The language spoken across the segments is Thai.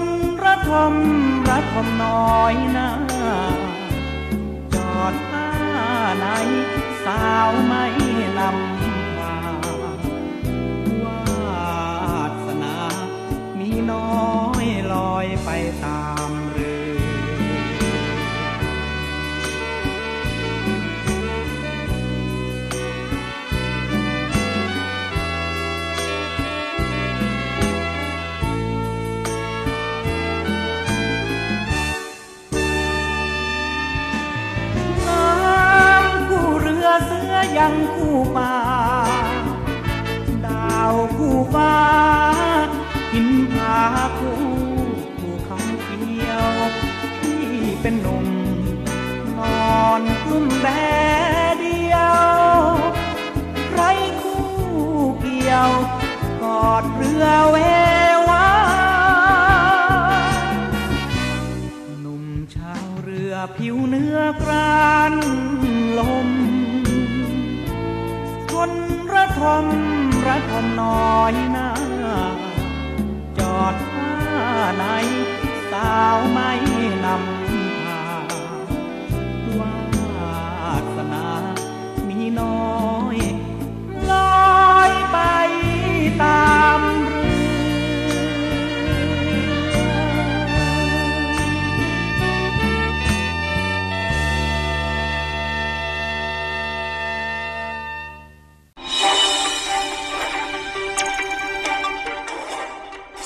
นระทมระทมน้อยหน้า จอดท่าไหน สาวไม่นำพาวาสนา มีน้อยลอยไปตาม่ป่าดาวคู่ฟ้าหินผาคู่คู่เขาเขียวที่เป็นหนุ่มนอนกลุ้มแดเดียว ใครคู่เกี่ยว กอดเรือเววาหนุ่มชาวเรือผิวเนื้อกรานลม ระทมระทมน้อยหน้า จอดท่าไหนสาวไม่นำ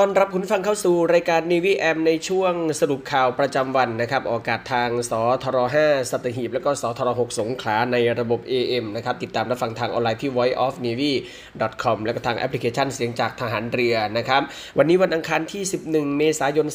ตอนรับคุณฟังเข้าสู่รายการ Navy AM ในช่วงสรุปข่าวประจำวันนะครับ ออกอากาศทางสทร5สัตหีบ แล้วก็สทร6สงขลาในระบบ AM นะครับ ติดตามรับฟังทางออนไลน์ที่ voiceofnavy.com แล้วก็ทางแอปพลิเคชันเสียงจากทหารเรือนะครับ วันนี้วันอังคารที่ 11 เมษายน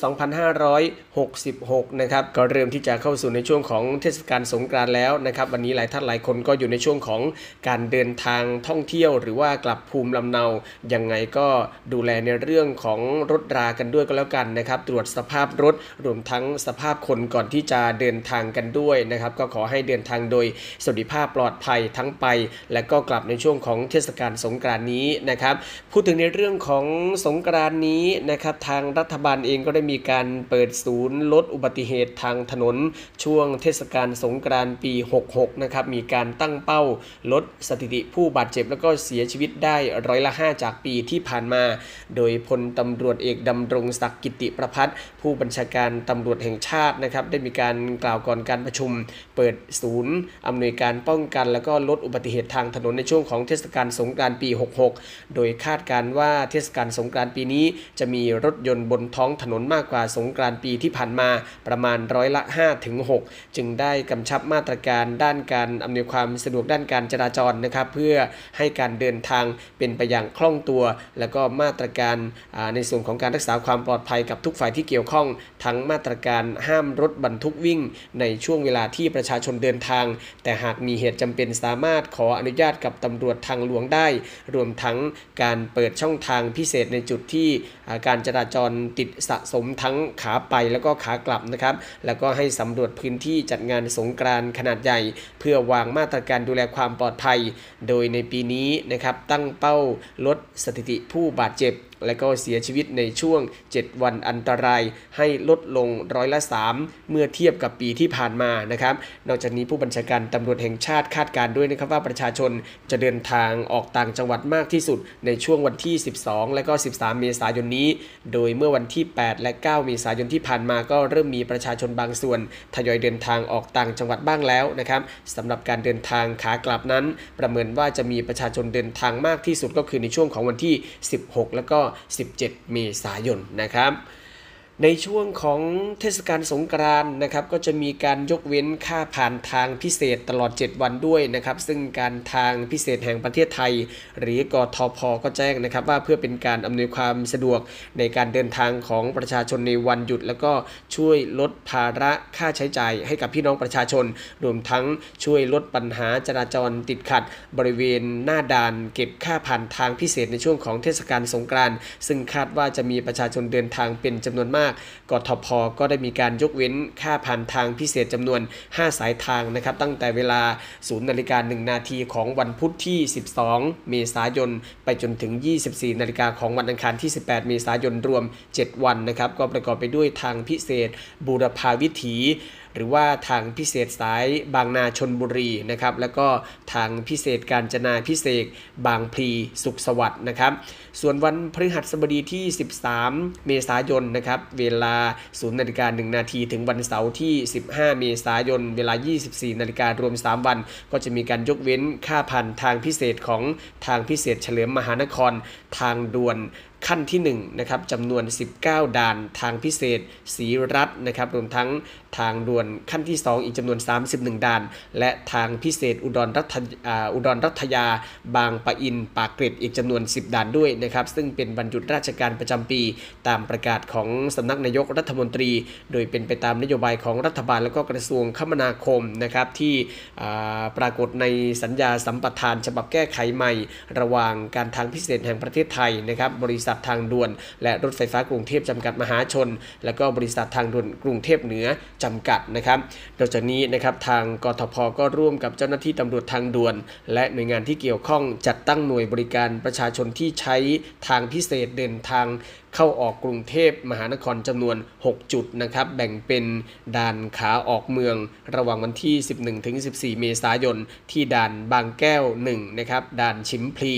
2566 นะครับ ก็เริ่มที่จะเข้าสู่ในช่วงของเทศกาลสงกรานต์แล้วนะครับ วันนี้หลายท่านหลายคนก็อยู่ในช่วงของการเดินทางท่องเที่ยว หรือว่ากลับภูมิลำเนายังไงก็ดูแลในเรื่องของรถรากันด้วยก็แล้วกันนะครับ ตรวจสภาพรถรวมทั้งสภาพคนก่อนที่จะเดินทางกันด้วยนะครับ ก็ขอให้เดินทางโดยสวัสดิภาพปลอดภัยทั้งไป และก็กลับในช่วงของเทศกาลสงกรานนี้นะครับ พูดถึงในเรื่องของสงกรานนี้นะครับทางรัฐบาลเองก็ได้มีการเปิดศูนย์ลดอุบัติเหตุทางถนน ช่วงเทศกาลสงกรานปี 66 นะครับมีการตั้งเป้าลดสถิติผู้บาดเจ็บ แล้วก็เสียชีวิตได้ร้อยละ 5 จากปีที่ผ่านมา โดยพลตำำรวจเอกดำรงศักดิ์กิติประพัฒผู้บัญชาการตำรวจแห่งชาตินะครับได้มีการกล่าวก่อนการประชุม เปิดศูนย์อำนวยการป้องกัน แล้วก็ลดอุบัติเหตุทางถนนในช่วงของเทศกาลสงกรานต์ปี 66 โดยคาดการว่าเทศกาลสงกรานต์ปีนี้จะมีรถยนต์บนท้องถนนมากกว่าสงกรานต์ปีที่ผ่านมาประมาณร้อยละ5ถึง6จึงได้กำชับมาตรการด้านการอำนวยความสะดวกด้านการจราจรนะครับ เพื่อให้การเดินทางเป็นไปอย่างคล่องตัว แล้วก็มาตรการในส่วนของการรักษาความปลอดภัยกับทุกฝ่ายที่เกี่ยวข้อง ทั้งมาตรการห้ามรถบรรทุกวิ่ง ในช่วงเวลาที่ประชาชนเดินทาง แต่หากมีเหตุจำเป็นสามารถขออนุญาตกับตำรวจทางหลวงได้ รวมทั้งการเปิดช่องทางพิเศษในจุดที่การจราจรติดสะสมทั้งขาไปแล้วก็ขากลับนะครับ แล้วก็ให้สำรวจพื้นที่จัดงานสงกรานขนาดใหญ่ เพื่อวางมาตรการดูแลความปลอดภัย โดยในปีนี้นะครับตั้งเป้าลดสถิติผู้บาดเจ็บ และก็เสียชีวิตในช่วง 7 วันอันตรายให้ลดลงร้อยละ 3 เมื่อเทียบกับปีที่ผ่านมานะครับ นอกจากนี้ผู้บัญชาการตำรวจแห่งชาติคาดการด้วยนะครับว่าประชาชนจะเดินทางออกต่างจังหวัดมากที่สุดในช่วงวันที่ 12 และก็ 13 เมษายนนี้ โดยเมื่อวันที่ 8 และ 9 เมษายนที่ผ่านมาก็เริ่มมีประชาชนบางส่วน ทยอยเดินทางออกต่างจังหวัดบ้างแล้วนะครับสำหรับการเดินทางขากลับนั้น ประเมินว่าจะมีประชาชนเดินทางมากที่สุดก็คือในช่วงของวันที่ 16 แล้วก็17 เมษายนนะครับ ในช่วงของเทศกาลสงกรานต์นะครับ ก็จะมีการยกเว้นค่าผ่านทางพิเศษตลอด 7 วันด้วยนะครับ ซึ่งการทางพิเศษแห่งประเทศไทย หรือกทพก็แจ้งนะครับ ว่าเพื่อเป็นการอำนวยความสะดวกในการเดินทางของประชาชนในวันหยุด แล้วก็ช่วยลดภาระค่าใช้จ่ายให้กับพี่น้องประชาชน รวมทั้งช่วยลดปัญหาจราจรติดขัด บริเวณหน้าด่านเก็บค่าผ่านทางพิเศษในช่วงของเทศกาลสงกรานต์ซึ่งคาดว่าจะมีประชาชนเดินทางเป็นจำนวนมากกทพก็ได้มีการยกเว้นค่าผ่านทางพิเศษจำนวน 5 สายทางนะครับ ตั้งแต่เวลา 0นาฬิกา1นาทีของวันพุธที่ 12 เมษายน ไปจนถึง 24นาฬิกาของวันอังคารที่ 18 เมษายนรวม 7 วันนะครับ ก็ประกอบไปด้วยทางพิเศษบูรพาวิถี หรือว่าทางพิเศษสายบางนาชนบุรีนะครับแล้วก็ทางพิเศษการจนาพิเศษบางพลีสุขสวัสดิ์นะครับ ส่วนวันพฤหัสบดีที่ 13 เมษายนนะครับเวลา0นาฬิกา1นาทีถึงวันเสาร์ที่ 15 เมษายน เวลา 24นาฬิการวม 3 วัน ก็จะมีการยกเว้นค่าผ่านทางพิเศษของทางพิเศษเฉลิมมหานครทางด่วน ขั้นที่1นะครับจำนวน 19 ด่านทางพิเศษ สีรัฐนะครับรวมทั้งทางด่วนขั้นที่ 2 อีกจำนวน 31 ด่าน และทางพิเศษอุดรรัฐอุดรรัฐยา บางปะอิน ปากเกร็ดอีกจำนวน 10 ด่านด้วยนะครับซึ่งเป็นบรรจุราชการประจำปี ตามประกาศของสำนักนายกรัฐมนตรี โดยเป็นไปตามนโยบายของรัฐบาลและก็กระทรวงคมนาคมนะครับที่ปรากฏในสัญญาสัมปทานฉบับแก้ไขใหม่ ระหว่างการทางพิเศษแห่งประเทศไทยนะครับบริษัททางด่วน และรถไฟฟ้ากรุงเทพจำกัดมหาชน และก็บริษัททางด่วนกรุงเทพเหนือจำกัดนะครับนอกจากนี้นะครับทางกทพก็ร่วมกับเจ้าหน้าที่ตำรวจทางด่วน และหน่วยงานที่เกี่ยวข้องจัดตั้งหน่วยบริการประชาชนที่ใช้ทางพิเศษเดินทาง เข้าออกกรุงเทพมหานครจำนวน 6 จุดนะครับ แบ่งเป็นด่านขาออกเมือง ระหว่างวันที่ 11-14 เมษายน ที่ด่านบางแก้ว 1 นะครับ ด่านชิมพลี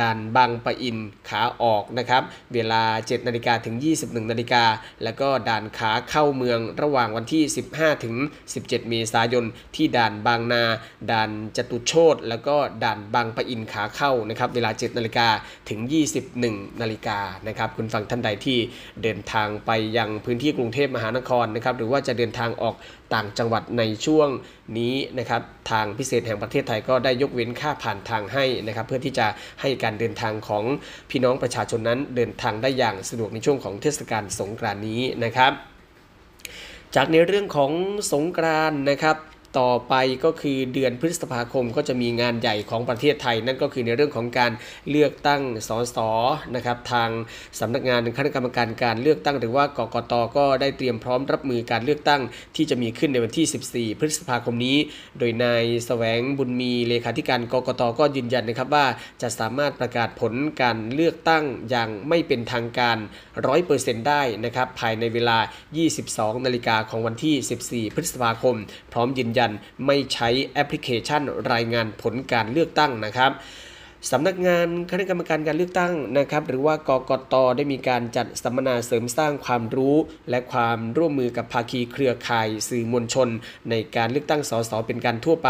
ด่านบางปะอินขาออกนะครับ เวลา 7 นาฬิกาถึง 21 นาฬิกา แล้วก็ด่านขาเข้าเมือง ระหว่างวันที่ 15 ถึง 17 เมษายน ที่ด่านบางนา ด่านจตุโชตแล้วก็ด่านบางปะอินขาเข้านะครับ เวลา 7 นาฬิกาถึง 21 นาฬิกานะครับ คุณฟังท่านใดที่เดินทางไปยังพื้นที่กรุงเทพมหานครนะครับ หรือว่าจะเดินทางออกต่างจังหวัดในช่วงนี้นะครับทางพิเศษแห่งประเทศไทยก็ได้ยกเว้นค่าผ่านทางให้นะครับ เพื่อที่จะให้การเดินทางของพี่น้องประชาชนนั้นเดินทางได้อย่างสะดวกในช่วงของเทศกาลสงกรานต์นี้นะครับ จากในเรื่องของสงกรานต์นะครับ ต่อไปก็คือเดือนพฤษภาคมก็จะมีงานใหญ่ของประเทศไทย นั่นก็คือในเรื่องของการเลือกตั้งสสนะครับทางสำนักงานคณะกรรมการการเลือกตั้ง หรือว่ากกตก็ได้เตรียมพร้อมรับมือการเลือกตั้ง ที่จะมีขึ้นในวันที่ 14 พฤษภาคมนี้ โดยนายแสวงบุญมีเลขาธิการกกตก็ยืนยันนะครับว่าจะสามารถประกาศผลการเลือกตั้งอย่างไม่เป็นทางการ 100%ได้นะครับภายในเวลา 22 นาฬิกาของวันที่ 14 พฤษภาคม พร้อมยืนยันไม่ใช้แอปพลิเคชันรายงานผลการเลือกตั้งนะครับสำนักงานคณะกรรมการการเลือกตั้งนะครับ หรือว่ากกตได้มีการจัดสัมมนาเสริมสร้างความรู้ และความร่วมมือกับภาคีเครือข่ายสื่อมวลชน ในการเลือกตั้งสสเป็นการทั่วไป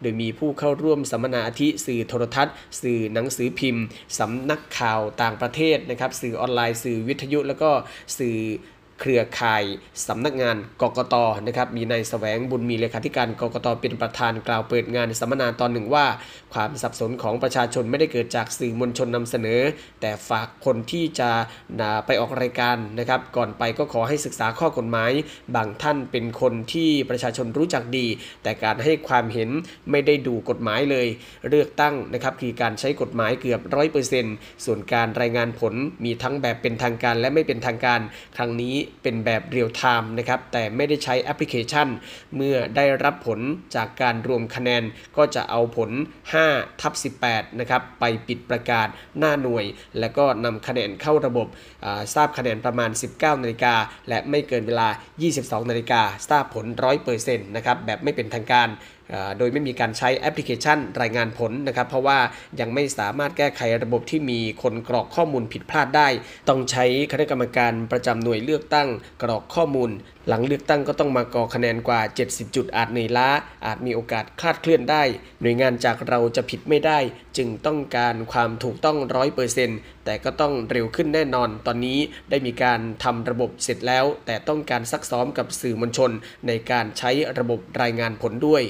โดยมีผู้เข้าร่วมสัมมนาอาทิสื่อโทรทัศน์ สื่อหนังสือพิมพ์สำนักข่าวต่างประเทศนะครับ สื่อออนไลน์ สื่อวิทยุ แล้วก็สื่อ เครือข่ายสำนักงานกกตนะครับมีนายแสวงบุญมีเลขาธิการกกตเป็นประธานกล่าวเปิดงานสัมมนาตอนหนึ่งว่า ความสับสนของประชาชนไม่ได้เกิดจากสื่อมวลชนนำเสนอ แต่ฝากคนที่จะไปออกรายการนะครับ ก่อนไปก็ขอให้ศึกษาข้อกฎหมาย บางท่านเป็นคนที่ประชาชนรู้จักดี แต่การให้ความเห็นไม่ได้ดูกฎหมายเลย เลือกตั้งนะครับคือการใช้กฎหมายเกือบร้อยเปอร์เซ็นต์ส่วนการรายงานผลมีทั้งแบบเป็นทางการและไม่เป็นทางการครั้งนี้เป็นแบบ real time นะครับแต่ไม่ได้ใช้แอปพลิเคชัน เมื่อได้รับผลจากการรวมคะแนนก็จะเอาผล 5 ทับ 18 นะครับ ไปปิดประกาศหน้าหน่วย แล้วก็นำคะแนนเข้าระบบทราบคะแนนประมาณ 19 นาฬิกา และไม่เกินเวลา 22 นาฬิกาทราบผล 100%นะครับแบบไม่เป็นทางการ โดยไม่มีการใช้แอปพลิเคชันรายงานผลนะครับ เพราะว่ายังไม่สามารถแก้ไขระบบที่มีคนกรอกข้อมูลผิดพลาดได้ ต้องใช้คณะกรรมการประจำหน่วยเลือกตั้งกรอกข้อมูล หลังเลือกตั้งก็ต้องมากรอคะแนนกว่า 70 จุดอาจเหนื่อยล้า อาจมีโอกาสคลาดเคลื่อนได้ หน่วยงานจากเราจะผิดไม่ได้ จึงต้องการความถูกต้องร้อยเปอร์เซ็นต์ แต่ก็ต้องเร็วขึ้นแน่นอน ตอนนี้ได้มีการทำระบบเสร็จแล้ว แต่ต้องการซักซ้อมกับสื่อมวลชน ในการใช้ระบบรายงานผลด้วย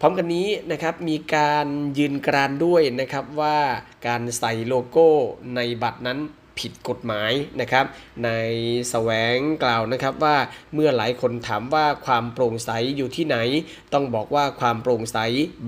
พร้อมกันนี้นะครับมีการยืนกรานด้วยนะครับว่าการใส่โลโก้ในบัตรนั้น ผิดกฎหมายนะครับ ในแสวงกล่าวนะครับว่าเมื่อหลายคนถามว่าความโปร่งใสอยู่ที่ไหน ต้องบอกว่าความโปร่งใส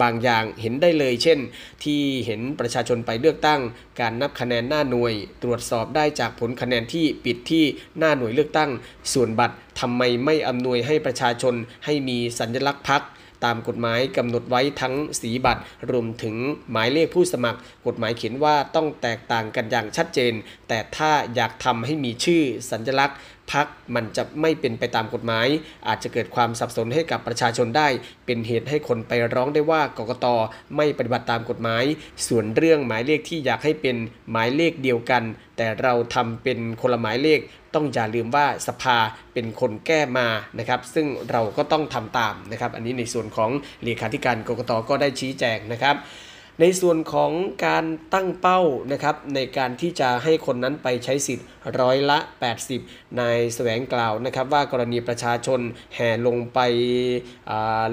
บางอย่างเห็นได้เลย เช่น ที่เห็นประชาชนไปเลือกตั้ง การนับคะแนนหน้าหน่วย ตรวจสอบได้จากผลคะแนนที่ปิดที่หน้าหน่วยเลือกตั้ง ส่วนบัตรทำไมไม่อำนวยให้ประชาชนให้มีสัญลักษณ์พัก ตามกฎหมายกำหนดไว้ทั้งสีบัตรรวมถึงหมายเลขผู้สมัคร กฎหมายเขียนว่าต้องแตกต่างกันอย่างชัดเจน แต่ถ้าอยากทำให้มีชื่อสัญลักษณ์ พักมันจะไม่เป็นไปตามกฎหมาย อาจจะเกิดความสับสนให้กับประชาชนได้ เป็นเหตุให้คนไปร้องได้ว่ากกตไม่ปฏิบัติตามกฎหมาย ส่วนเรื่องหมายเลขที่อยากให้เป็นหมายเลขเดียวกัน แต่เราทำเป็นคนละหมายเลข ต้องอย่าลืมว่าสภาเป็นคนแก้มานะครับ ซึ่งเราก็ต้องทำตามนะครับ อันนี้ในส่วนของเลขาธิการกกตก็ได้ชี้แจงนะครับ ในส่วนของการตั้งเป้านะครับในการที่จะให้คนนั้นไปใช้สิทธิ์ร้อยละ 80 นายแสวงกล่าวนะครับว่ากรณีประชาชนแห่ลงไป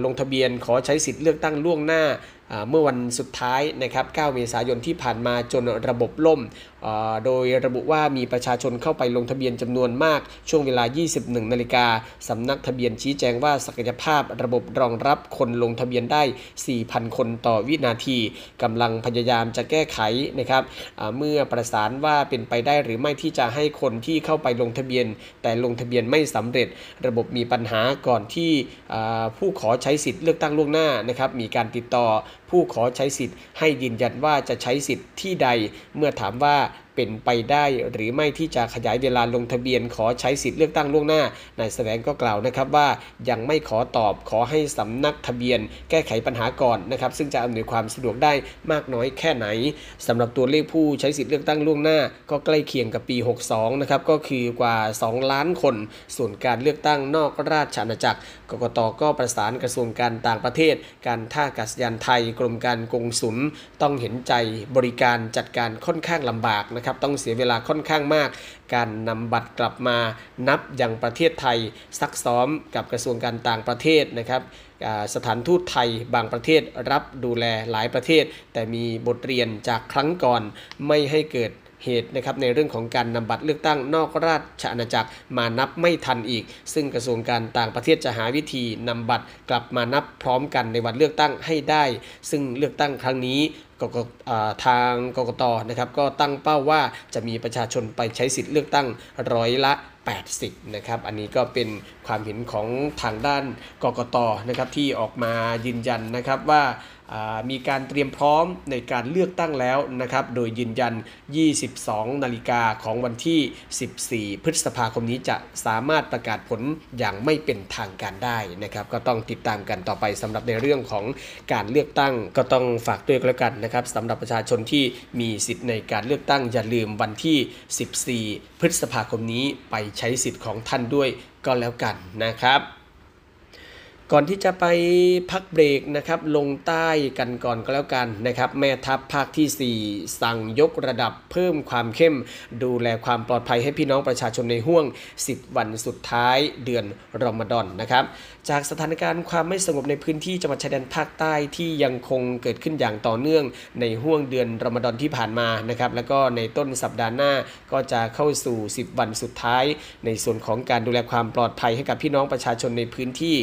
ลงทะเบียนขอใช้สิทธิ์เลือกตั้งล่วงหน้า เมื่อวันสุดท้ายนะครับ 9 เมษายนที่ผ่านมาจนระบบล่ม โดยระบุว่ามีประชาชนเข้าไปลงทะเบียนจำนวนมาก ช่วงเวลา 21 นาฬิกาสำนักทะเบียนชี้แจงว่าศักยภาพระบบรองรับคนลงทะเบียนได้ 4,000 คนต่อวินาทีกำลังพยายามจะแก้ไขนะครับเมื่อประสานว่าเป็นไปได้หรือไม่ที่จะให้คนที่เข้าไปลงทะเบียน แต่ลงทะเบียนไม่สำเร็จ ระบบมีปัญหาก่อนที่ผู้ขอใช้สิทธิ์เลือกตั้งล่วงหน้านะครับมีการติดต่อ ผู้ขอใช้สิทธิ์ ให้ยืนยันว่าจะใช้สิทธิ์ที่ใด เมื่อถามว่าเป็นไปได้หรือไม่ที่จะขยายเวลาลงทะเบียนขอใช้สิทธิ์เลือกตั้งล่วงหน้านายแสวงก็กล่าวนะครับว่ายังไม่ขอตอบขอให้สำนักทะเบียน แก้ไขปัญหาก่อนนะครับซึ่งจะอำนวยความสะดวกได้มากน้อยแค่ไหนสำหรับตัวเลขผู้ใช้สิทธิ์เลือกตั้งล่วงหน้า ก็ใกล้เคียงกับปี 62นะครับก็คือกว่า 2 ล้านคน ส่วนการเลือกตั้งนอกราชอาณาจักร กกตก็ประสานกระทรวงการต่างประเทศ การท่าอากาศยานไทย กรมการกงสุลต้องเห็นใจบริการจัดการค่อนข้างลำบากนะครับต้องเสียเวลาค่อนข้างมาก การนำบัตรกลับมานับอย่างประเทศไทยซักซ้อมกับกระทรวงการต่างประเทศนะครับสถานทูตไทยบางประเทศรับดูแลหลายประเทศ แต่มีบทเรียนจากครั้งก่อนไม่ให้เกิด เหตุนะครับในเรื่องของการนำบัตรเลือกตั้งนอกราชอาณาจักรมานับไม่ทันอีก ซึ่งกระทรวงการต่างประเทศจะหาวิธีนำบัตรกลับมานับพร้อมกันในวันเลือกตั้งให้ได้ ซึ่งเลือกตั้งครั้งนี้กทางกกตนะครับก็ตั้งเป้าว่าจะมีประชาชนไปใช้สิทธิ์เลือกตั้งร้อยละ 80 นะครับ อันนี้ก็เป็นความเห็นของทางด้านกกตนะครับที่ออกมายืนยันนะครับว่า มีการเตรียมพร้อมในการเลือกตั้งแล้วนะครับ โดยยืนยัน 22 นาฬิกาของวันที่ 14 พฤษภาคมนี้จะสามารถประกาศผลอย่างไม่เป็นทางการได้นะครับ ก็ต้องติดตามกันต่อไปสำหรับในเรื่องของการเลือกตั้งก็ต้องฝากด้วยกันกันนะครับสำหรับประชาชนที่มีสิทธิ์ในการเลือกตั้งอย่าลืมวันที่ 14 พฤษภาคมนี้ไปใช้สิทธิ์ของท่านด้วยก็แล้วกันนะครับ ก่อนที่จะไปพักเบรกนะครับลงใต้กันก่อนก็แล้วกันนะครับ แม่ทัพภาคที่ 4 สั่งยกระดับเพิ่มความเข้ม ดูแลความปลอดภัยให้พี่น้องประชาชนในห่วง 10 วันสุดท้ายเดือนรอมฎอนนะครับจากสถานการณ์ความไม่สงบในพื้นที่จังหวัดชายแดนภาคใต้ที่ยังคงเกิดขึ้นอย่างต่อเนื่องในห่วงเดือนรอมฎอนที่ผ่านมานะครับแล้วก็ในต้นสัปดาห์หน้าก็จะเข้าสู่ 10 วันสุดท้าย ในส่วนของการดูแลความปลอดภัยให้กับพี่น้องประชาชนในพื้นที่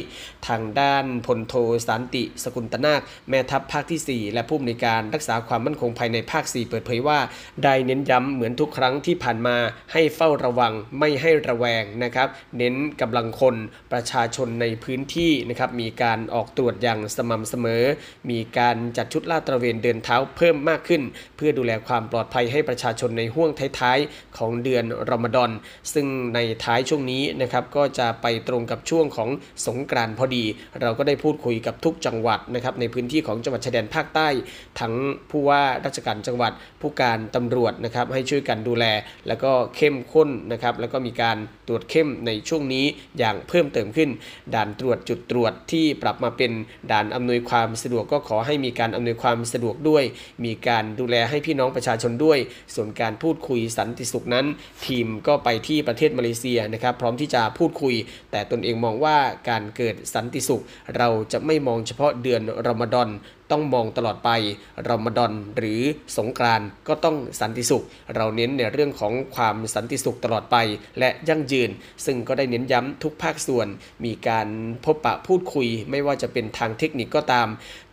ทางด้านพลโทสันติ สกุลตนาคแม่ทัพภาคที่ 4 และผู้อำนวยการรักษาความมั่นคงภายในภาค 4 เปิดเผยว่าได้เน้นย้ำเหมือนทุกครั้งที่ผ่านมาให้เฝ้าระวังไม่ให้ระแวงนะครับ เน้นกำลังคนประชาชนในพื้นพื้นที่นะครับมีการออกตรวจอย่างสม่ำเสมอ มีการจัดชุดลาดตระเวนเดินเท้าเพิ่มมากขึ้น เพื่อดูแลความปลอดภัยให้ประชาชนในห่วงท้ายๆ ของเดือนรอมฎอน ซึ่งในท้ายช่วงนี้นะครับก็จะไปตรงกับช่วงของสงกรานต์พอดี เราก็ได้พูดคุยกับทุกจังหวัดนะครับในพื้นที่ของจังหวัดชายแดนภาคใต้ ทั้งผู้ว่าราชการจังหวัดผู้การตำรวจนะครับให้ช่วยกันดูแล แล้วก็เข้มข้นนะครับแล้วก็มีการตรวจเข้มในช่วงนี้อย่างเพิ่มเติมขึ้นด่านตรวจจุดตรวจที่ปรับมาเป็นด่านอำนวยความสะดวกก็ขอให้มีการอำนวยความสะดวกด้วย มีการดูแลให้พี่น้องประชาชนด้วย ส่วนการพูดคุยสันติสุขนั้น ทีมก็ไปที่ประเทศมาเลเซียนะครับ พร้อมที่จะพูดคุย แต่ตนเองมองว่าการเกิดสันติสุข เราจะไม่มองเฉพาะเดือนรอมฎอน ต้องมองตลอดไปรอมฎอนหรือสงกรานก็ต้องสันติสุข เราเน้นในเรื่องของความสันติสุขตลอดไป และยั่งยืน ซึ่งก็ได้เน้นย้ำทุกภาคส่วน มีการพบปะพูดคุย ไม่ว่าจะเป็นทางเทคนิคก็ตาม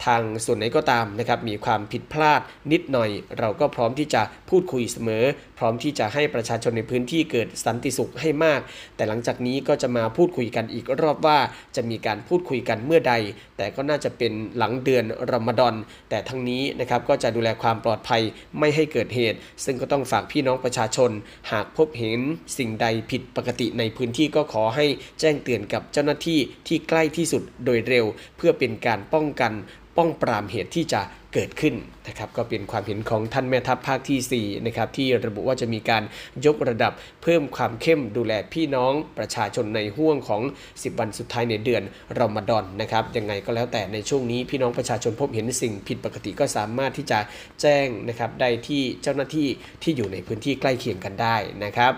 ทางส่วนไหนก็ตามนะครับมีความผิดพลาดนิดหน่อย เราก็พร้อมที่จะพูดคุยเสมอ พร้อมที่จะให้ประชาชนในพื้นที่เกิดสันติสุขให้มาก แต่หลังจากนี้ก็จะมาพูดคุยกันอีกรอบว่าจะมีการพูดคุยกันเมื่อใด แต่ก็น่าจะเป็นหลังเดือนรอมฎอน แต่ทั้งนี้นะครับก็จะดูแลความปลอดภัยไม่ให้เกิดเหตุ ซึ่งก็ต้องฝากพี่น้องประชาชน หากพบเห็นสิ่งใดผิดปกติในพื้นที่ก็ขอให้แจ้งเตือนกับเจ้าหน้าที่ที่ใกล้ที่สุดโดยเร็ว เพื่อเป็นการป้องกันป้องปรามเหตุที่จะ เกิดขึ้นนะครับก็เป็นความเห็นของท่านแม่ทัพภาคที่4นะครับที่ระบุว่าจะมีการยกระดับเพิ่มความเข้มดูแลพี่น้องประชาชนในห่วงของ 10 วันสุดท้ายในเดือนรอมฎอนนะครับยังไงก็แล้วแต่ในช่วงนี้พี่น้องประชาชนพบเห็นสิ่งผิดปกติก็สามารถที่จะแจ้งนะครับได้ที่เจ้าหน้าที่ที่อยู่ในพื้นที่ใกล้เคียงกันได้นะครับ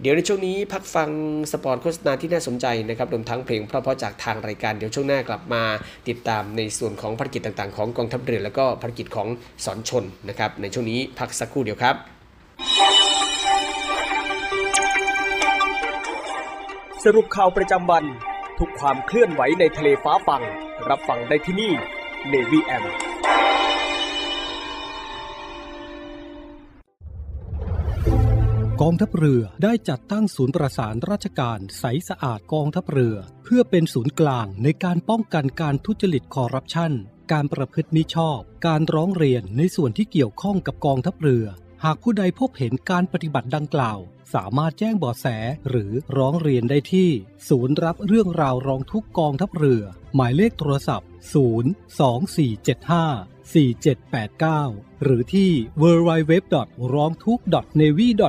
เดี๋ยวในช่วงนี้พักฟังสปอร์ตโฆษณาที่น่าสนใจนะครับรวมทั้งเพลงเพราะๆจากทางรายการเดี๋ยวช่วงหน้ากลับมาติดตามในส่วนของภารกิจต่างๆ ของกองทัพเรือแล้วก็ภารกิจของสอนชนนะครับ ในช่วงนี้พักสักครู่เดียวครับ สรุปข่าวประจำวัน ทุกความเคลื่อนไหวในทะเลฟ้าฟัง รับฟังได้ที่นี่ Navy M กองทัพเรือได้จัดตั้งศูนย์ประสานราชการใสสะอาดกองทัพเรือ เพื่อเป็นศูนย์กลางในการป้องกันการทุจริตคอร์รัปชัน การประพฤติมิชอบ การร้องเรียนในส่วนที่เกี่ยวข้องกับกองทัพเรือ หากผู้ใดพบเห็นการปฏิบัติดังกล่าว สามารถแจ้งเบาะแสหรือร้องเรียนได้ที่ ศูนย์รับเรื่องราวร้องทุกกองทัพเรือ หมายเลขโทรศัพท์ 02475 4789 หรือที่ www. ร้องทุก navy.mi.th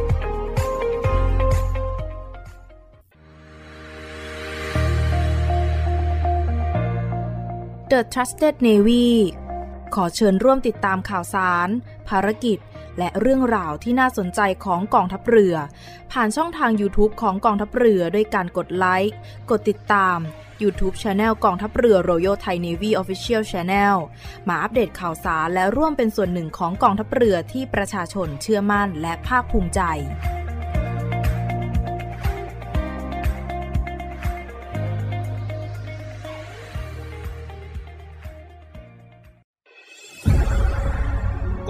The Trusted Navy ขอเชิญร่วมติดตามข่าวสาร ภารกิจ และเรื่องราวที่น่าสนใจของกองทัพเรือ ผ่านช่องทาง YouTube ของกองทัพเรือด้วยการกดไลค์ กดติดตาม YouTube Channel กองทัพเรือ Royal Thai Navy Official Channel มาอัปเดตข่าวสารและร่วมเป็นส่วนหนึ่งของกองทัพเรือที่ประชาชนเชื่อมั่นและภาคภูมิใจ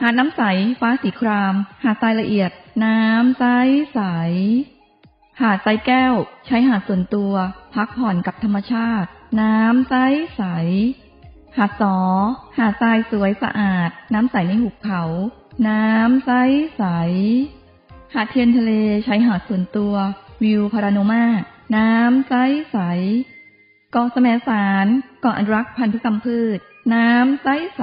หาดน้ำใส ฟ้าสีคราม หาดทรายละเอียด น้ำใสใส หาดทรายแก้ว ใช้หาดส่วนตัว พักผ่อนกับธรรมชาติ น้ำใสใส หาดสอ หาดทรายสวยสะอาด น้ำใสในหุบเขา น้ำใสใส หาดเทียนทะเล ใช้หาดส่วนตัว วิวพาราโนมา น้ำใสใส เกาะแสมสาร เกาะอนุรักษ์พันธุกรรมพืช น้ำใสใส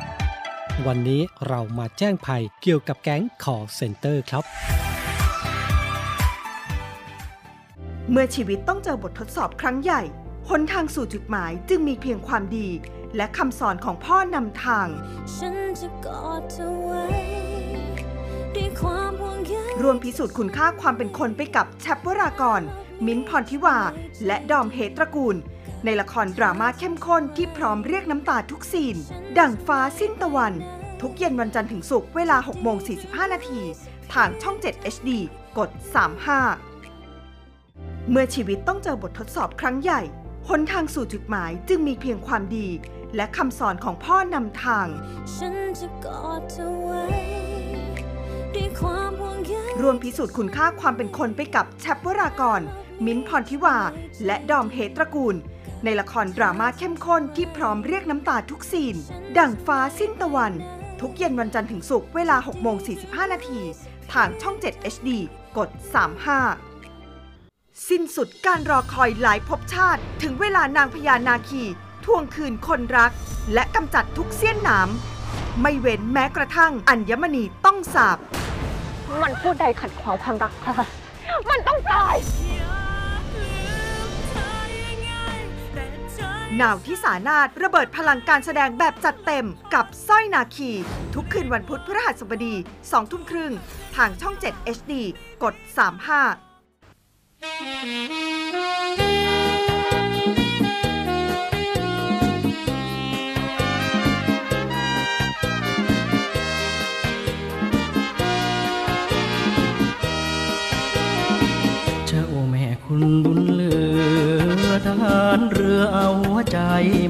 วันนี้เรามาแจ้งภัยเกี่ยวกับแก๊ง call center ครับ เมื่อชีวิตต้องเจอบททดสอบครั้งใหญ่หนทางสู่จุดหมายจึงมีเพียงความดี และคำสอนของพ่อนำทาง ฉันจะกอดเธอไว้ด้วยความห่วงใยรวมพิสูจน์คุณค่าความเป็นคนไปกับแชปวรากร มิ้นท์พรทิวา และดอมเฮตระกูล ในละครดราม่าเข้มข้นที่พร้อมเรียกน้ำตาทุกซีน ดั่งฟ้าสิ้นตะวัน ทุกเย็นวันจันทร์ถึงศุกร์เวลา 6 โมง 45 นาที ทางช่อง 7 HD กด 35 เมื่อชีวิตต้องเจอบททดสอบครั้งใหญ่ หนทางสู่จุดหมายจึงมีเพียงความดี และคำสอนของพ่อนำทาง ฉันจะกอดเธอไว้ด้วยความห่วงใยรวมพิสูจน์คุณค่าความเป็นคนไปกับแชปวรากร มิ้นท์พรทิวา และดอมเฮตระกูล ในละครดราม่าเข้มข้นที่พร้อมเรียกน้ำตาทุกซีน ดั่งฟ้าสิ้นตะวัน ทุกเย็นวันจันทร์ถึงศุกร์เวลา 6 โมง 45 นาที ทางช่อง 7 HD กด 35 สิ้นสุดการรอคอยหลายภพชาติ ถึงเวลานางพญานาคีทวงคืนคนรัก และกำจัดทุกเสี้ยนหนามไม่เว้นแม้กระทั่งอัญมณีต้องสาบ มันพูดใดขัดขวางความรักพลามันต้องตาย นาวที่สานาถระเบิดพลังการแสดงแบบจัดเต็มกับสร้อยนาคี ทุกคืนวันพุธพฤหัสบดี2ทุ่มครึ่ง ทางช่อง 7 HD กด 35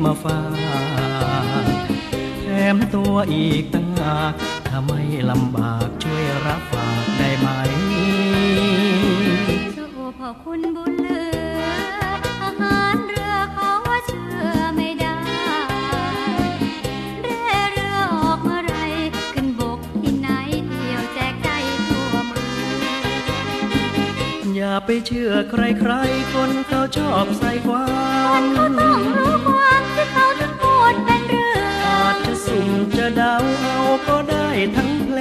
มาฝากแถมตัวอีกตั้งหากถ้าไม่ลำบากช่วยรับฝากได้ไหมโอ้พ่อคุณบุญเหลือทหารเรือเขาว่าเชื่อไม่ได้เร่เรือออกเมื่อไรขึ้นบกที่ไหนเที่ยวแจกใจทั่วเมืองอย่าไปเชื่อใครๆคนเขาชอบใส่ความเขาต้องรู้ เดาเอาก็ได้ทั้งเพล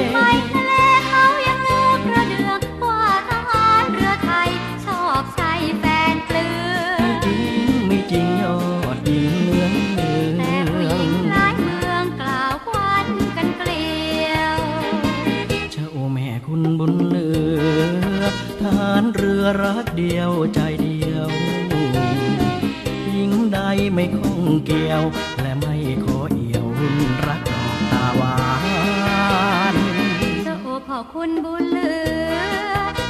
งไปทะเลเขายังลือกระเดืองว่าทหารเรือไทย ชอบใส่แฟนเปลือจริงไม่จริงยอดยิงเมืองเมืแต่ผู้หญิงหลายเมืองกล่าวควันกันเกลียวเจ้าแม่คุณบุญเหลือทหารเรือรักเดียวใจเดียวหญิงใดไม่ข้องเกี่ยว คุณบุญเหลือ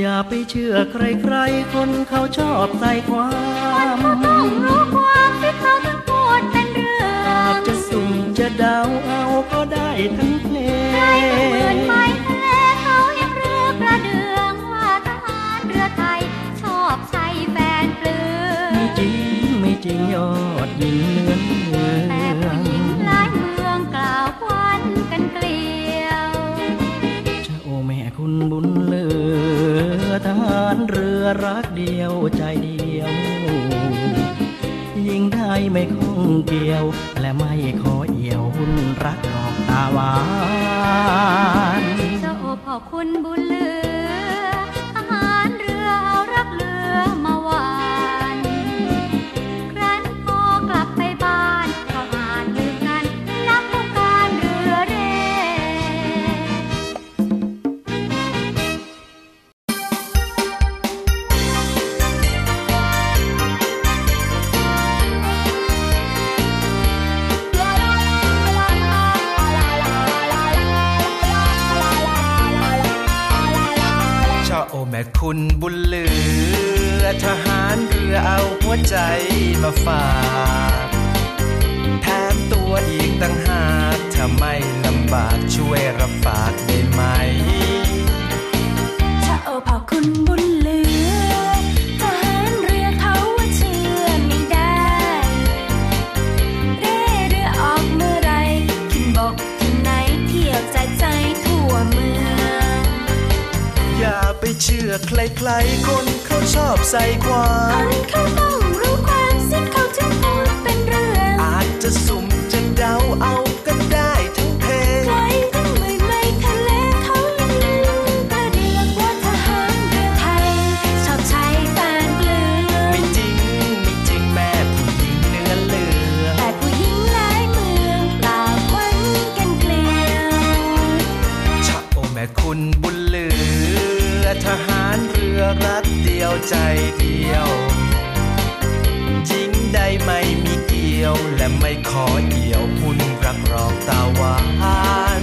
อย่าไปเชื่อใครๆคนเขาชอบใส่ความเขาต้องรู้ความที่เขาถึงพูดเป็นเรื่ออางจจะสุ่มจะเดาเอาก็ได้ทั้งเพลงใครเป็นหมื่นงไม้ทะเลเขายังเรือกระเดืองว่าทหารเรือไทยชอบใช้แฟนเปลือไม่จริงไม่จริงยอดยิงเลือนเมืแต่อผู้งหญิงหลายเมืองกล่าวควันกันเกลียวเจ้าแม่คุณบุญ อทหารเรือรักเดียวใจเดียว ยิงได้ไม่คงเกี่ยว และไม่ขอเอี่ยวหุ่นรักดอกตาหวานเจ้าพ่อคุณบุญเลือ อใครๆคนเขาชอบใส่ความเขาต้องรู้ความ เดียว จริงใดไม่มีเกี่ยว และไม่ขอเกี่ยวคุณรักรองตาหวาน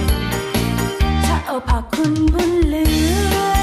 ถ้าเอาผักคุณบุญเหลือ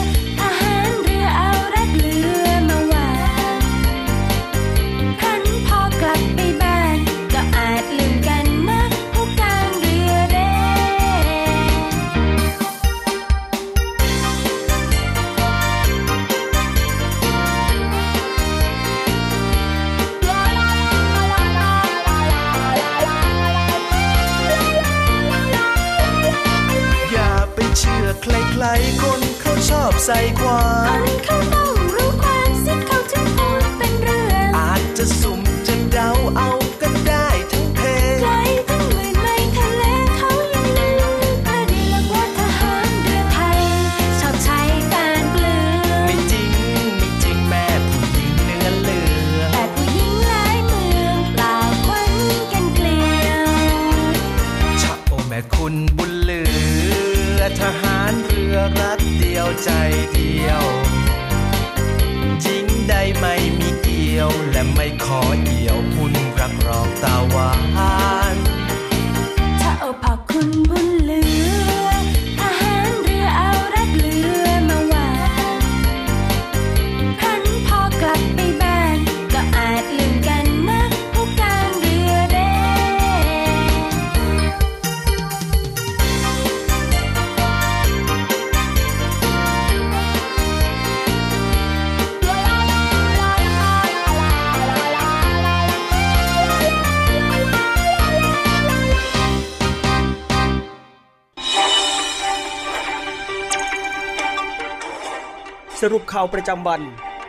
ประจำวัน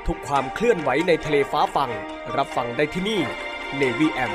ทุกความเคลื่อนไหวในทะเลฟ้าฟัง รับฟังได้ที่นี่ Navy M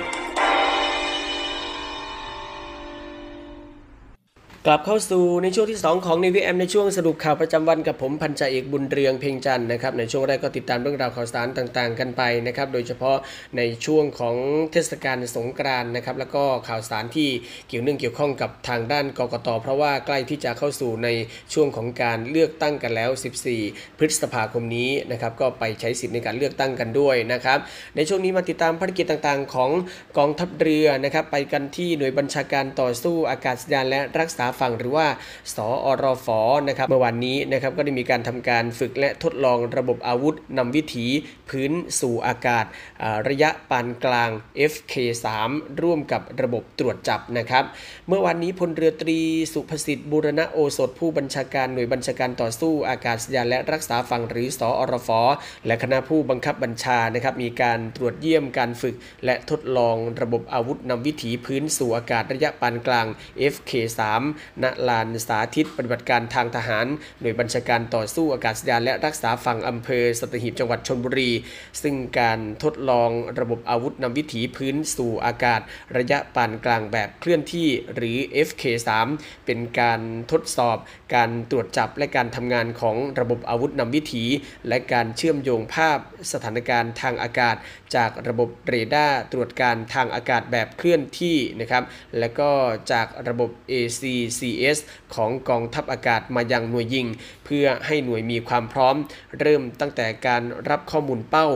กลับเข้าสู่ในช่วงที่ 2 ของ n น v m ในช่วงสรุปข่าวประจำวันกับผมพันจ่าเอกบุญเรืองเพ่งจันทร์นะครับในช่วงแรกก็ติดตามเรื่องราวข่าวสารต่างๆ กันไปนะครับโดยเฉพาะในช่วงของเทศกาลสงกรานต์นะครับแล้วก็ข่าวสารที่เกี่ยวเนื่องเกี่ยวข้องกับทางด้านกกต เพราะว่าใกล้ที่จะเข้าสู่ในช่วงของการเลือกตั้งกันแล้ว 14 พฤษภาคมนี้นะครับก็ไปใช้สิทธิ์ในการเลือกตั้งกันด้วยนะครับในช่วงนี้มาติดตามภารกิจต่างๆ ของกองทัพเรือนะครับไปกันที่หน่วยบัญชาการต่อสู้อากาศยานและรักษาฝั่งหรือว่า สอรฟนะครับเมื่อวานนี้นะครับก็ได้มีการทำการฝึกและทดลองระบบอาวุธนำวิถีพื้นสู่อากาศระยะปานกลาง FK3 ร่วมกับระบบตรวจจับนะครับ เมื่อวานนี้พลเรือตรีสุภสิทธิ์บูรณะโอสถผู้บัญชาการหน่วยบัญชาการต่อสู้อากาศยานและรักษาฝั่งหรือสอรฟและคณะผู้บังคับบัญชานะครับมีการตรวจเยี่ยมการฝึก และทดลองระบบอาวุธนำวิถีพื้นสู่อากาศระยะปานกลาง FK3 ณลานสาธิตปฏิบัติการทางทหาร หน่วยบัญชาการต่อสู้อากาศยานและรักษาฝั่งอำเภอสัตหีบจังหวัดชนบุรี ซึ่งการทดลองระบบอาวุธนำวิถีพื้นสู่อากาศ ระยะปานกลางแบบเคลื่อนที่หรือ FK3 เป็นการทดสอบ การตรวจจับและการทำงานของระบบอาวุธนำวิถี และการเชื่อมโยงภาพสถานการณ์ทางอากาศ จากระบบเรดาร์ตรวจการทางอากาศแบบเคลื่อนที่นะครับ และก็จากระบบ A.C ACS ของกองทัพอากาศมายังหน่วยยิง พื่อให้หน่วยมีความพร้อม เริ่มตั้งแต่การรับข้อมูลเป้า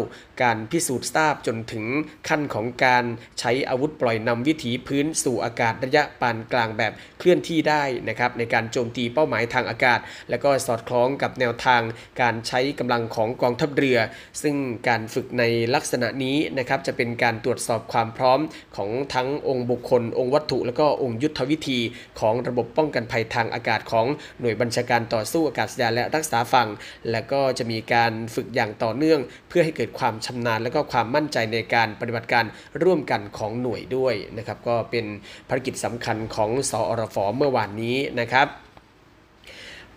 การพิสูจน์ทราบจนถึงขั้นของการใช้อาวุธปล่อยนำวิถีพื้นสู่อากาศระยะปานกลางแบบเคลื่อนที่ได้นะครับในการโจมตีเป้าหมายทางอากาศ และก็สอดคล้องกับแนวทาง การใช้กำลังของกองทัพเรือ ซึ่งการฝึกในลักษณะนี้นะครับจะเป็นการตรวจสอบความพร้อมของทั้งองค์บุคคล องค์วัตถุ และก็องค์ยุทธวิธี ของระบบป้องกันภัยทางอากาศของหน่วยบัญชาการต่อสู้อากาศยานและรักษาฝั่งและก็จะมีการฝึกอย่างต่อเนื่อง เพื่อให้เกิดความชำนาญและก็ความมั่นใจในการปฏิบัติการร่วมกันของหน่วยด้วยนะครับก็เป็นภารกิจสำคัญของสอรฟเมื่อวานนี้นะครับ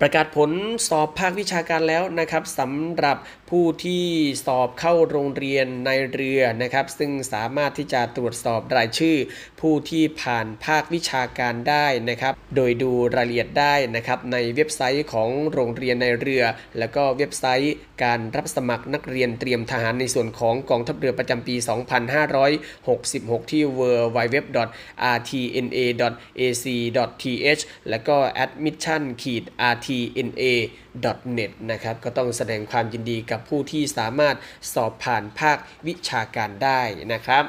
ประกาศผลสอบภาควิชาการแล้วนะครับสำหรับผู้ที่สอบเข้าโรงเรียนในเรือนะครับ ซึ่งสามารถที่จะตรวจสอบรายชื่อ ผู้ที่ผ่านภาควิชาการได้นะครับ โดยดูรายละเอียดได้นะครับในเว็บไซต์ของโรงเรียนในเรือ แล้วก็เว็บไซต์ การรับสมัครนักเรียนเตรียมทหารในส่วนของกองทัพเรือประจำปี 2566 ที่ www.rtna.ac.th และก็ admission-rtna net นะครับ ก็ต้องแสดงความยินดีกับผู้ที่สามารถสอบผ่านภาควิชาการได้นะครับ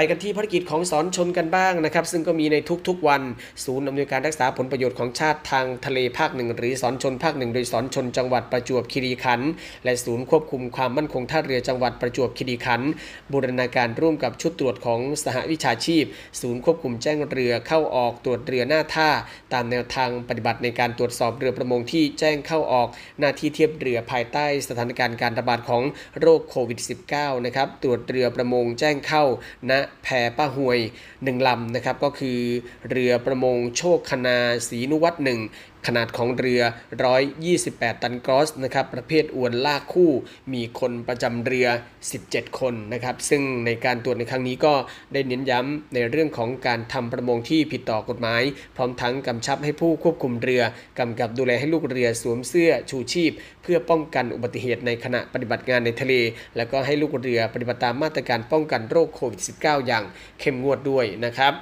ไปกันที่ภารกิจของสอนชนกันบ้างนะครับ ซึ่งก็มีในทุกๆวัน ศูนย์อำนวยการรักษาผลประโยชน์ของชาติทางทะเลภาคหนึ่งหรือสอนชนภาคหนึ่งโดยสอนชนจังหวัดประจวบคีรีขันธ์และศูนย์ควบคุมความมั่นคงท่าเรือจังหวัดประจวบคีรีขันธ์บูรณาการร่วมกับชุดตรวจของสหวิชาชีพ ศูนย์ควบคุมแจ้งเรือเข้าออกตรวจเรือหน้าท่า ตามแนวทางปฏิบัติในการตรวจสอบเรือประมงที่แจ้งเข้าออกหน้าที่เทียบเรือภายใต้สถานการณ์การระบาดของโรคโควิด -19 นะครับตรวจเรือประมงแจ้งเข้าณแพป้าหวยหนึ่งลำนะครับก็คือเรือประมงโชคคณาศรีนุวัตรหนึ่ง ขนาดของเรือ 128 ตันกรอสนะครับประเภทอวนลากคู่มีคนประจำเรือ 17 คนนะครับซึ่งในการตรวจในครั้งนี้ก็ได้เน้นย้ำในเรื่องของการทำประมงที่ผิดต่อกฎหมาย พร้อมทั้งกำชับให้ผู้ควบคุมเรือกำกับดูแลให้ลูกเรือสวมเสื้อชูชีพ เพื่อป้องกันอุบัติเหตุในขณะปฏิบัติงานในทะเล แล้วก็ให้ลูกเรือปฏิบัติตามมาตรการป้องกันโรคโควิด -19 อย่างเข้มงวดด้วยนะครับ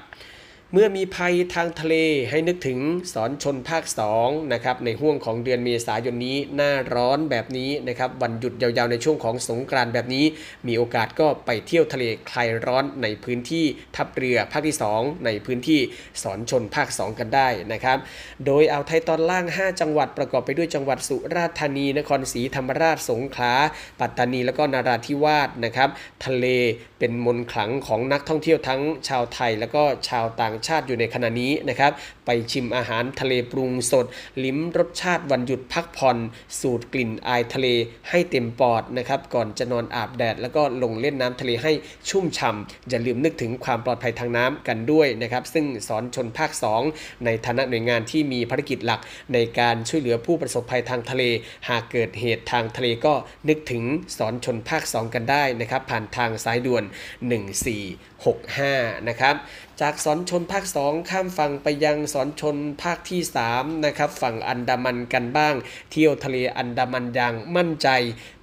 เมื่อมีภัยทางทะเลให้นึกถึงสอนชนภาค2นะครับในห่วงของเดือนเมษายนนี้หน้าร้อนแบบนี้นะครับวันหยุดยาวๆในช่วงของสงกรานต์แบบนี้ มีโอกาสก็ไปเที่ยวทะเลคลายร้อนในพื้นที่ทัพเรือภาคที่ 2 ในพื้นที่สอนชนภาค 2 กันได้นะครับโดยเอาไทยตอนล่าง 5 จังหวัดประกอบไปด้วยจังหวัดสุราษฎร์ธานีนครศรีธรรมราชสงขลาปัตตานีแล้วก็นาราธิวาสนะครับทะเลเป็นมนขลังของนักท่องเที่ยวทั้งชาวไทยแล้วก็ชาวต่างชาติอยู่ในขณะนี้นะครับ ไปชิมอาหารทะเลปรุงสด ลิ้มรสชาติวันหยุดพักผ่อน สูดกลิ่นอายทะเลให้เต็มปอดนะครับ ก่อนจะนอนอาบแดด แล้วก็ลงเล่นน้ำทะเลให้ชุ่มฉ่ำอย่าลืมนึกถึงความปลอดภัยทางน้ำกันด้วยนะครับ ซึ่งสอนชนภาค 2 ในฐานะหน่วยงานที่มีภารกิจหลักในการช่วยเหลือผู้ประสบภัยทางทะเล หากเกิดเหตุทางทะเลก็นึกถึงสอนชนภาค 2 กันได้นะครับ ผ่านทางสายด่วน 1465 นะครับ จากสอนชนภาค 2 ข้ามฝั่งไปยังสอนชนภาคที่3นะครับฝั่งอันดามันกันบ้าง เที่ยวทะเลอันดามันอย่างมั่นใจ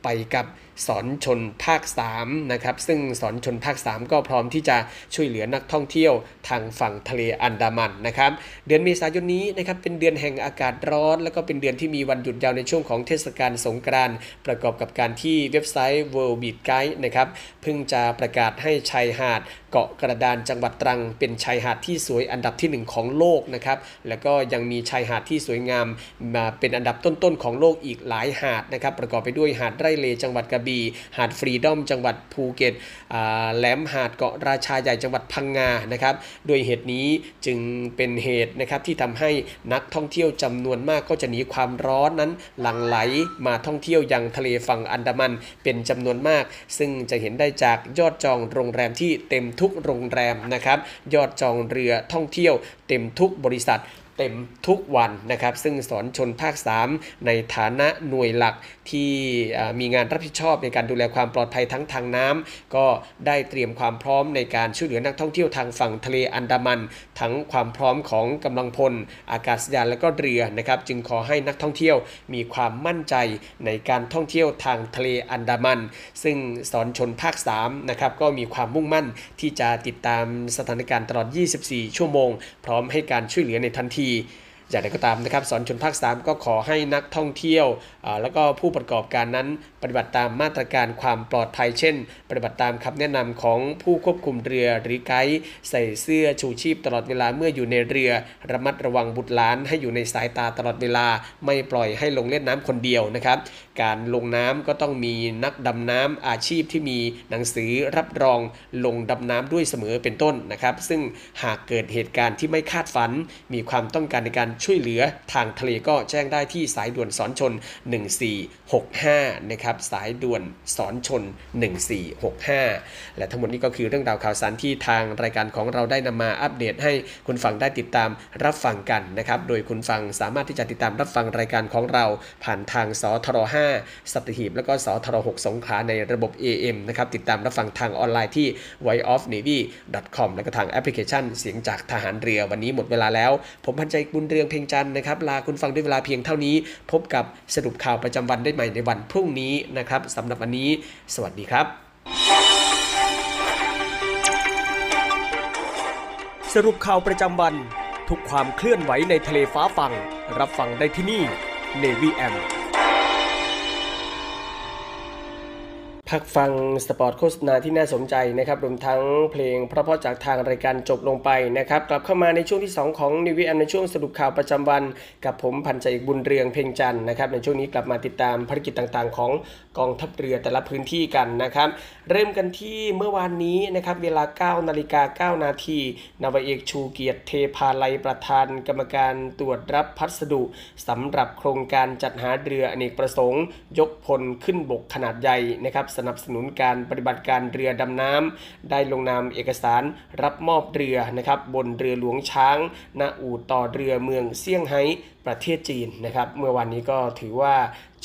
ไปกับ สอนชนภาค3นะครับซึ่งสอนชนภาค 3 ก็พร้อมที่จะช่วยเหลือนักท่องเที่ยวทางฝั่งทะเลอันดามันนะครับเดือนเมษายนนี้นะครับเป็นเดือนแห่งอากาศร้อน แล้วก็เป็นเดือนที่มีวันหยุดยาวในช่วงของเทศกาลสงกรานต์ประกอบกับการที่เว็บไซต์ World Beach Guide นะครับเพิ่งจะประกาศให้ชายหาดเกาะกระดานจังหวัดตรัง เป็นชายหาดที่สวยอันดับที่ 1 ของโลกนะครับแล้วก็ยังมีชายหาดที่สวยงามมาเป็นอันดับต้นๆของโลกอีกหลายหาดนะครับประกอบไปด้วยหาดไร่เลจังหวัดกระบี่ หาดฟรีดอมจังหวัดภูเก็ตแหลมหาดเกาะราชาใหญ่จังหวัดพังงานะครับโดยเหตุนี้จึงเป็นเหตุนะครับที่ทำให้นักท่องเที่ยวจำนวนมากก็จะหนีความร้อนนั้นหลั่งไหลมาท่องเที่ยวยังทะเลฝั่งอันดามันเป็นจำนวนมาก ซึ่งจะเห็นได้จากยอดจองโรงแรมที่เต็มทุกโรงแรมนะครับยอดจองเรือท่องเที่ยวเต็มทุกบริษัท เต็มทุกวันนะครับ ซึ่งสอนชนภาค 3 ในฐานะหน่วยหลักที่มีงานรับผิดชอบในการดูแลความปลอดภัยทั้งทางน้ำก็ได้เตรียมความพร้อมในการช่วยเหลือนักท่องเที่ยวทางฝั่งทะเลอันดามัน ทั้งความพร้อมของกำลังพล อากาศยานและก็เรือนะครับ จึงขอให้นักท่องเที่ยวมีความมั่นใจในการท่องเที่ยวทางทะเลอันดามัน ซึ่งสอนชนภาค3นะครับก็มีความมุ่งมั่นที่จะติดตามสถานการณ์ตลอด 24 ชั่วโมง พร้อมให้การช่วยเหลือในทันทีอย่างไรก็ตามนะครับสอนชนภาค 3 ก็ขอให้นักท่องเที่ยว แล้วก็ผู้ประกอบการนั้น ปฏิบัติตามมาตรการความปลอดภัย เช่น ปฏิบัติตามคำแนะนำของผู้ควบคุมเรือหรือไกด์ใส่เสื้อชูชีพตลอดเวลาเมื่ออยู่ในเรือ ระมัดระวังบุตรหลานให้อยู่ในสายตาตลอดเวลา ไม่ปล่อยให้ลงเล่นน้ำคนเดียวนะครับ การลงน้ำก็ต้องมีนักดำน้ำอาชีพที่มีหนังสือรับรองลงดำน้ำด้วยเสมอเป็นต้นนะครับ ซึ่งหากเกิดเหตุการณ์ที่ไม่คาดฝัน มีความต้องการในการช่วยเหลือทางทะเลก็แจ้งได้ที่สายด่วนสอนชน 1465 นะครับสายด่วนสอนชน 1465 และทั้งหมดนี้ก็คือเรื่องราวข่าวสารที่ทางรายการของเราได้นำมาอัปเดตให้คุณฟังได้ติดตามรับฟังกันนะครับโดยคุณฟังสามารถที่จะติดตามรับฟังรายการของเราผ่านทางสทร5สัตหีบแล้วก็สทร6สงขลาในระบบ AM นะครับติดตามรับฟังทางออนไลน์ที่ voiceofnavy.com แล้วก็ทางแอปพลิเคชัน เสียงจากทหารเรือวันนี้หมดเวลาแล้ว ผมพันใจบุญเรืองเพ่งจันนะครับลาคุณฟังด้วยเวลาเพียงเท่านี้ พบกับสรุปข่าวประจำวันได้ใหม่ในวันพรุ่งนี้นะครับสำหรับวันนี้ สวัสดีครับ สรุปข่าวประจำวัน ทุกความเคลื่อนไหวในทะเลฟ้าฟัง รับฟังได้ที่นี่ Navy AM พักฟังสปอร์ตโฆษณาที่น่าสนใจนะครับรวมทั้งเพลงเพราะๆจากทางรายการจบลงไปนะครับกลับเข้ามาในช่วงที่ 2 ของ Navy AM ในช่วงสรุปข่าวประจำวัน กับผมพันใจบุญเรืองเพ่งจันนะครับในช่วงนี้กลับมาติดตามภารกิจต่างๆ ของ กองทัพเรือแต่ละพื้นที่กันนะครับ เริ่มกันที่เมื่อวานนี้นะครับเวลา 9 นาฬิกา 9 นาทีนาวเอกชูเกียรติเทพาลัยประธาน กรรมการตรวจรับพัสดุสำหรับโครงการจัดหาเรืออเนกประสงค์ ยกพลขึ้นบกขนาดใหญ่นะครับสนับสนุนการปฏิบัติการเรือดำน้ำได้ลงนามเอกสารรับมอบเรือนะครับบนเรือหลวงช้างณอู่ต่อเรือเมืองเซี่ยงไฮ้ ประเทศจีนนะครับ เมื่อวันนี้ก็ถือว่า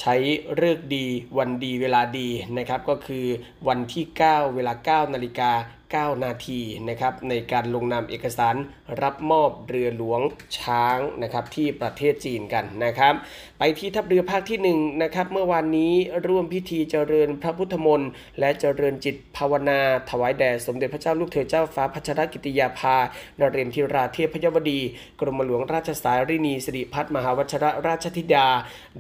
ใช้เลิกดีวันดีเวลาดีนะครับ ก็คือวันที่ 9 เวลา 9 นาฬิกา 9 นาทีนะครับในการลงนามเอกสารรับมอบเรือหลวงช้างนะครับที่ประเทศจีนกันนะครับ ไปที่ทัพเรือภาคที่1นะครับเมื่อวานนี้ร่วมพิธีเจริญพระพุทธมนต์และเจริญจิตภาวนา ถวายแด่สมเด็จพระเจ้าลูกเธอเจ้าฟ้าพัชรกิติยาภานเรนทิราเทพยวดี กรมหลวงราชสารีนีสิริพัฒมหาวชรราชธิดา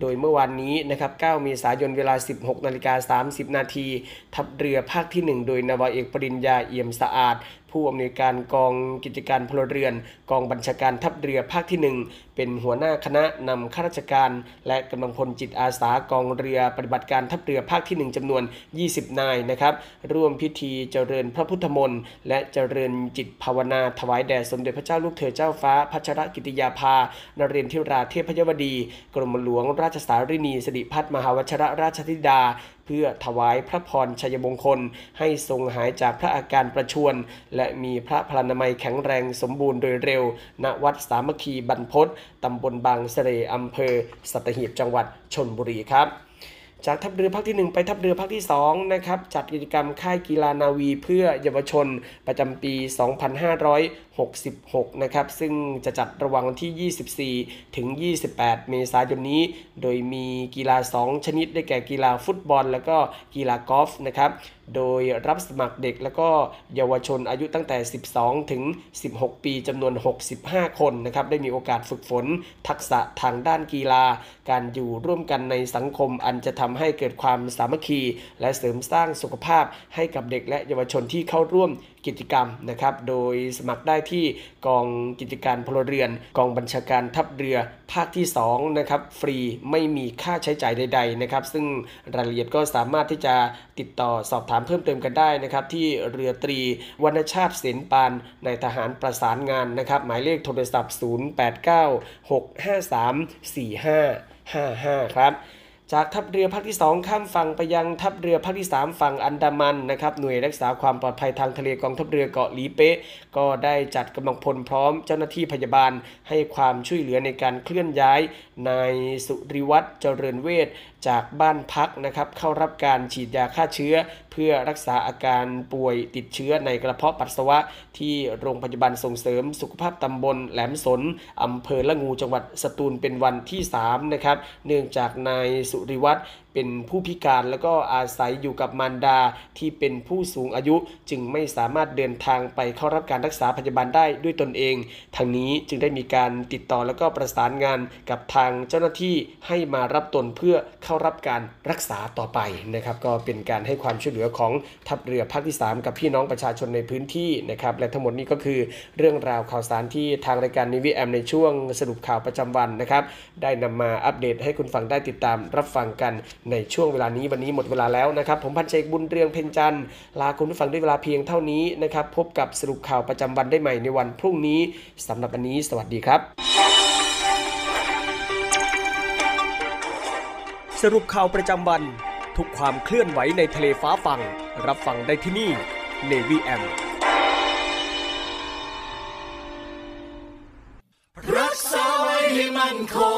โดยเมื่อวานนี้นะครับ 9 เมษายนเวลา 16 นาฬิกา 30 นาทีทัพเรือภาคที่ 1 โดยนาวาเอกปริญญาเอียมสะอาด ผู้อำนวยการกองกิจการพลเรือน กองบัญชาการทัพเรือภาคที่ 1 เป็นหัวหน้าคณะนำข้าราชการ และกำลังพลจิตอาสากองเรือปฏิบัติการทัพเรือภาคที่ 1จำนวน 20 นายนะครับ ร่วมพิธีเจริญพระพุทธมนต์และเจริญจิตภาวนาถวายแด่สมเด็จพระเจ้าลูกเธอเจ้าฟ้าพัชรกิติยาภานเรนทิราเทพยวดี กรมหลวงราชสารีนีสิริพัฒมหาวชรราชธิดา เพื่อถวายพระพรชัยมงคล ให้ทรงหายจากพระอาการประชวรและมีพระพลานามัยแข็งแรงสมบูรณ์โดยเร็ว ณวัดสามัคคีบรรพตตำบลบางเสร่อำเภอ สัตหีบจังหวัดชนบุรีครับจากทัพเรือภาคที่ 1 ไปทัพเรือภาคที่2นะครับจัดกิจกรรมค่ายกีฬานาวีเพื่อเยาวชนประจำปี 2566 นะครับ ซึ่งจะจัดระหว่างวันที่ 24 ถึง 28 เมษายนนี้ โดยมีกีฬา 2 ชนิดได้แก่กีฬาฟุตบอล แล้วก็กีฬากอล์ฟนะครับ โดยรับสมัครเด็กและก็เยาวชนอายุตั้งแต่ 12 ถึง 16 ปีจำนวน 65 คนนะครับ ได้มีโอกาสฝึกฝนทักษะทางด้านกีฬา การอยู่ร่วมกันในสังคมอันจะทำให้เกิดความสามัคคี และเสริมสร้างสุขภาพให้กับเด็กและเยาวชนที่เข้าร่วมกิจกรรมนะครับ โดยสมัครได้ที่กองกิจการพลเรือน กองบัญชาการทัพเรือภาคที่2นะครับฟรีไม่มีค่าใช้จ่ายใด ๆ นะครับ ซึ่งรายละเอียดก็สามารถที่จะติดต่อสอบถามเพิ่มเติมกันได้นะครับ ที่เรือตรีวรรณชาติเสนปานในทหารประสานงานนะครับ หมายเลขโทรศัพท์ 0896534555 ครับ จากทัพเรือภาคที่ 2 ข้ามฝั่งไปยังทัพเรือภาคที่ 3 ฝั่งอันดามันนะครับหน่วยรักษาความปลอดภัยทางทะเลกองทัพเรือเกาะลีเป๊ะก็ได้จัดกำลังพลพร้อมเจ้าหน้าที่พยาบาลให้ความช่วยเหลือในการเคลื่อนย้ายนายสุริวัตรเจริญเวชจากบ้านพักนะครับเข้ารับการฉีดยาฆ่าเชื้อ เพื่อรักษาอาการป่วยติดเชื้อในกระเพาะปัสสาวะ ที่โรงพยาบาลส่งเสริมสุขภาพตำบลแหลมสนอำเภอละงูจังหวัดสตูลเป็นวันที่3นะครับเนื่องจากนายสุริวัตร เป็นผู้พิการแล้วก็อาศัยอยู่กับมารดาที่เป็นผู้สูงอายุ จึงไม่สามารถเดินทางไปเข้ารับการรักษาพยาบาลได้ด้วยตนเอง ทางนี้จึงได้มีการติดต่อแล้วก็ประสานงานกับทางเจ้าหน้าที่ให้มารับตนเพื่อเข้ารับการรักษาต่อไปนะครับ ก็เป็นการให้ความช่วยเหลือของทัพเรือภาคที่ 3 กับพี่น้องประชาชนในพื้นที่นะครับ และทั้งหมดนี้ก็คือเรื่องราวข่าวสารที่ทางรายการนิวิแอมในช่วงสรุปข่าวประจำวันนะครับ ได้นำมาอัปเดตให้คุณฟังได้ติดตามรับฟังกันในช่วงเวลานี้วันนี้หมดเวลาแล้วนะครับ ผมพันเจกบุญเรืองเพ็ญจันทร์ลาคุณผู้ฟังด้วยเวลาเพียงเท่านี้นะครับ พบกับสรุปข่าวประจำวันได้ใหม่ในวันพรุ่งนี้สำหรับวันนี้ สวัสดีครับ สรุปข่าวประจำวัน ทุกความเคลื่อนไหวในทะเลฟ้าฟังรับฟังได้ที่นี่ Navy M รักษาไว้ให้มั่นคงเทิด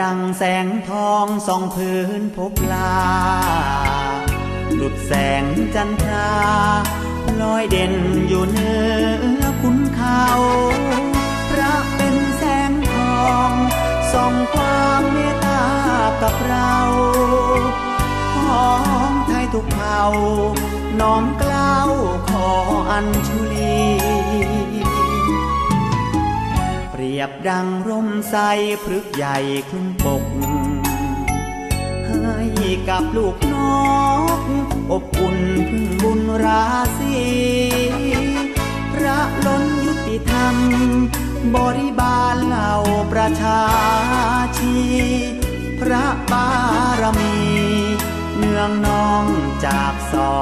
ดังแสงทองส่องพื้นพบลาดุดแสงจันทราลอยเด่นอยู่เหนือขุนเขาพระเป็นแสงทองส่องความเมตตากับเราของไทยทุกเผ่าน้อมกล้าวขออัญชุลี รียบดังร่มใสพฤกใหญ่คลุมปก ให้กับลูกนก อบอุ่นพึ่งบุญราศีพระล้นยุติธรรม บริบาลเหล่าประชาชี พระบารมี เนืองนองจากสอ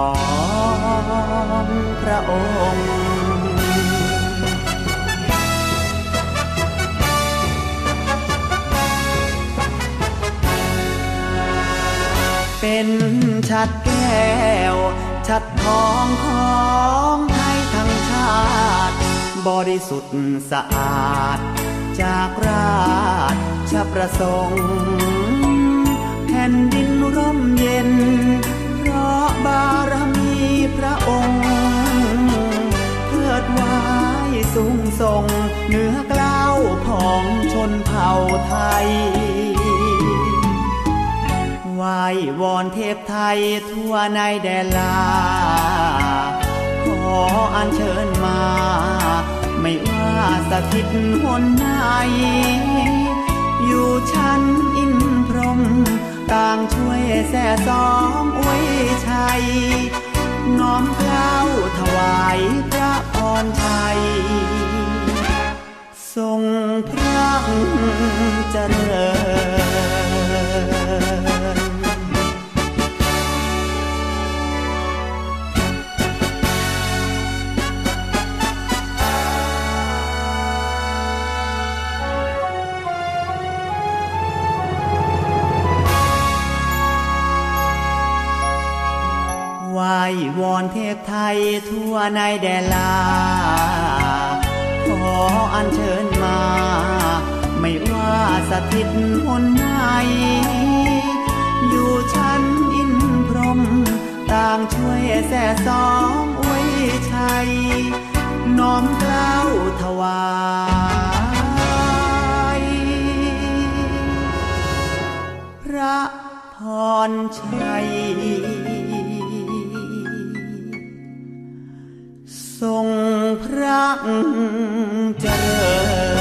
งพระองค์ เป็นชัดแก้ว ชัดทองของไทยทั้งชาติ บริสุทธิ์สะอาด จากราชประสงค์แผ่นดินร่มเย็น เพราะบารมีพระองค์เทิดไว้สูงส่งเหนือกล้าวของชนเผ่าไทย ไหววอนเทพไทยทั่วในแดนลา ขออัญเชิญมา ไม่ว่าสถิตหนไหน อยู่ชั้นอินพรหมต่างช่วยแส่สองอวยชัย น้อมเกล้าถวายพระพรชัย ทรงพระเจริญ ไหววอนเทพไทยทั่วในแดลา ขออัญเชิญมา ไม่ว่าสถิตหนไหนอยู่ชั้นอินพรหมต่างช่วยแส่สองอวยชัย น้อมกล้าวถวายพระพรชัย ทรงพระเจริญ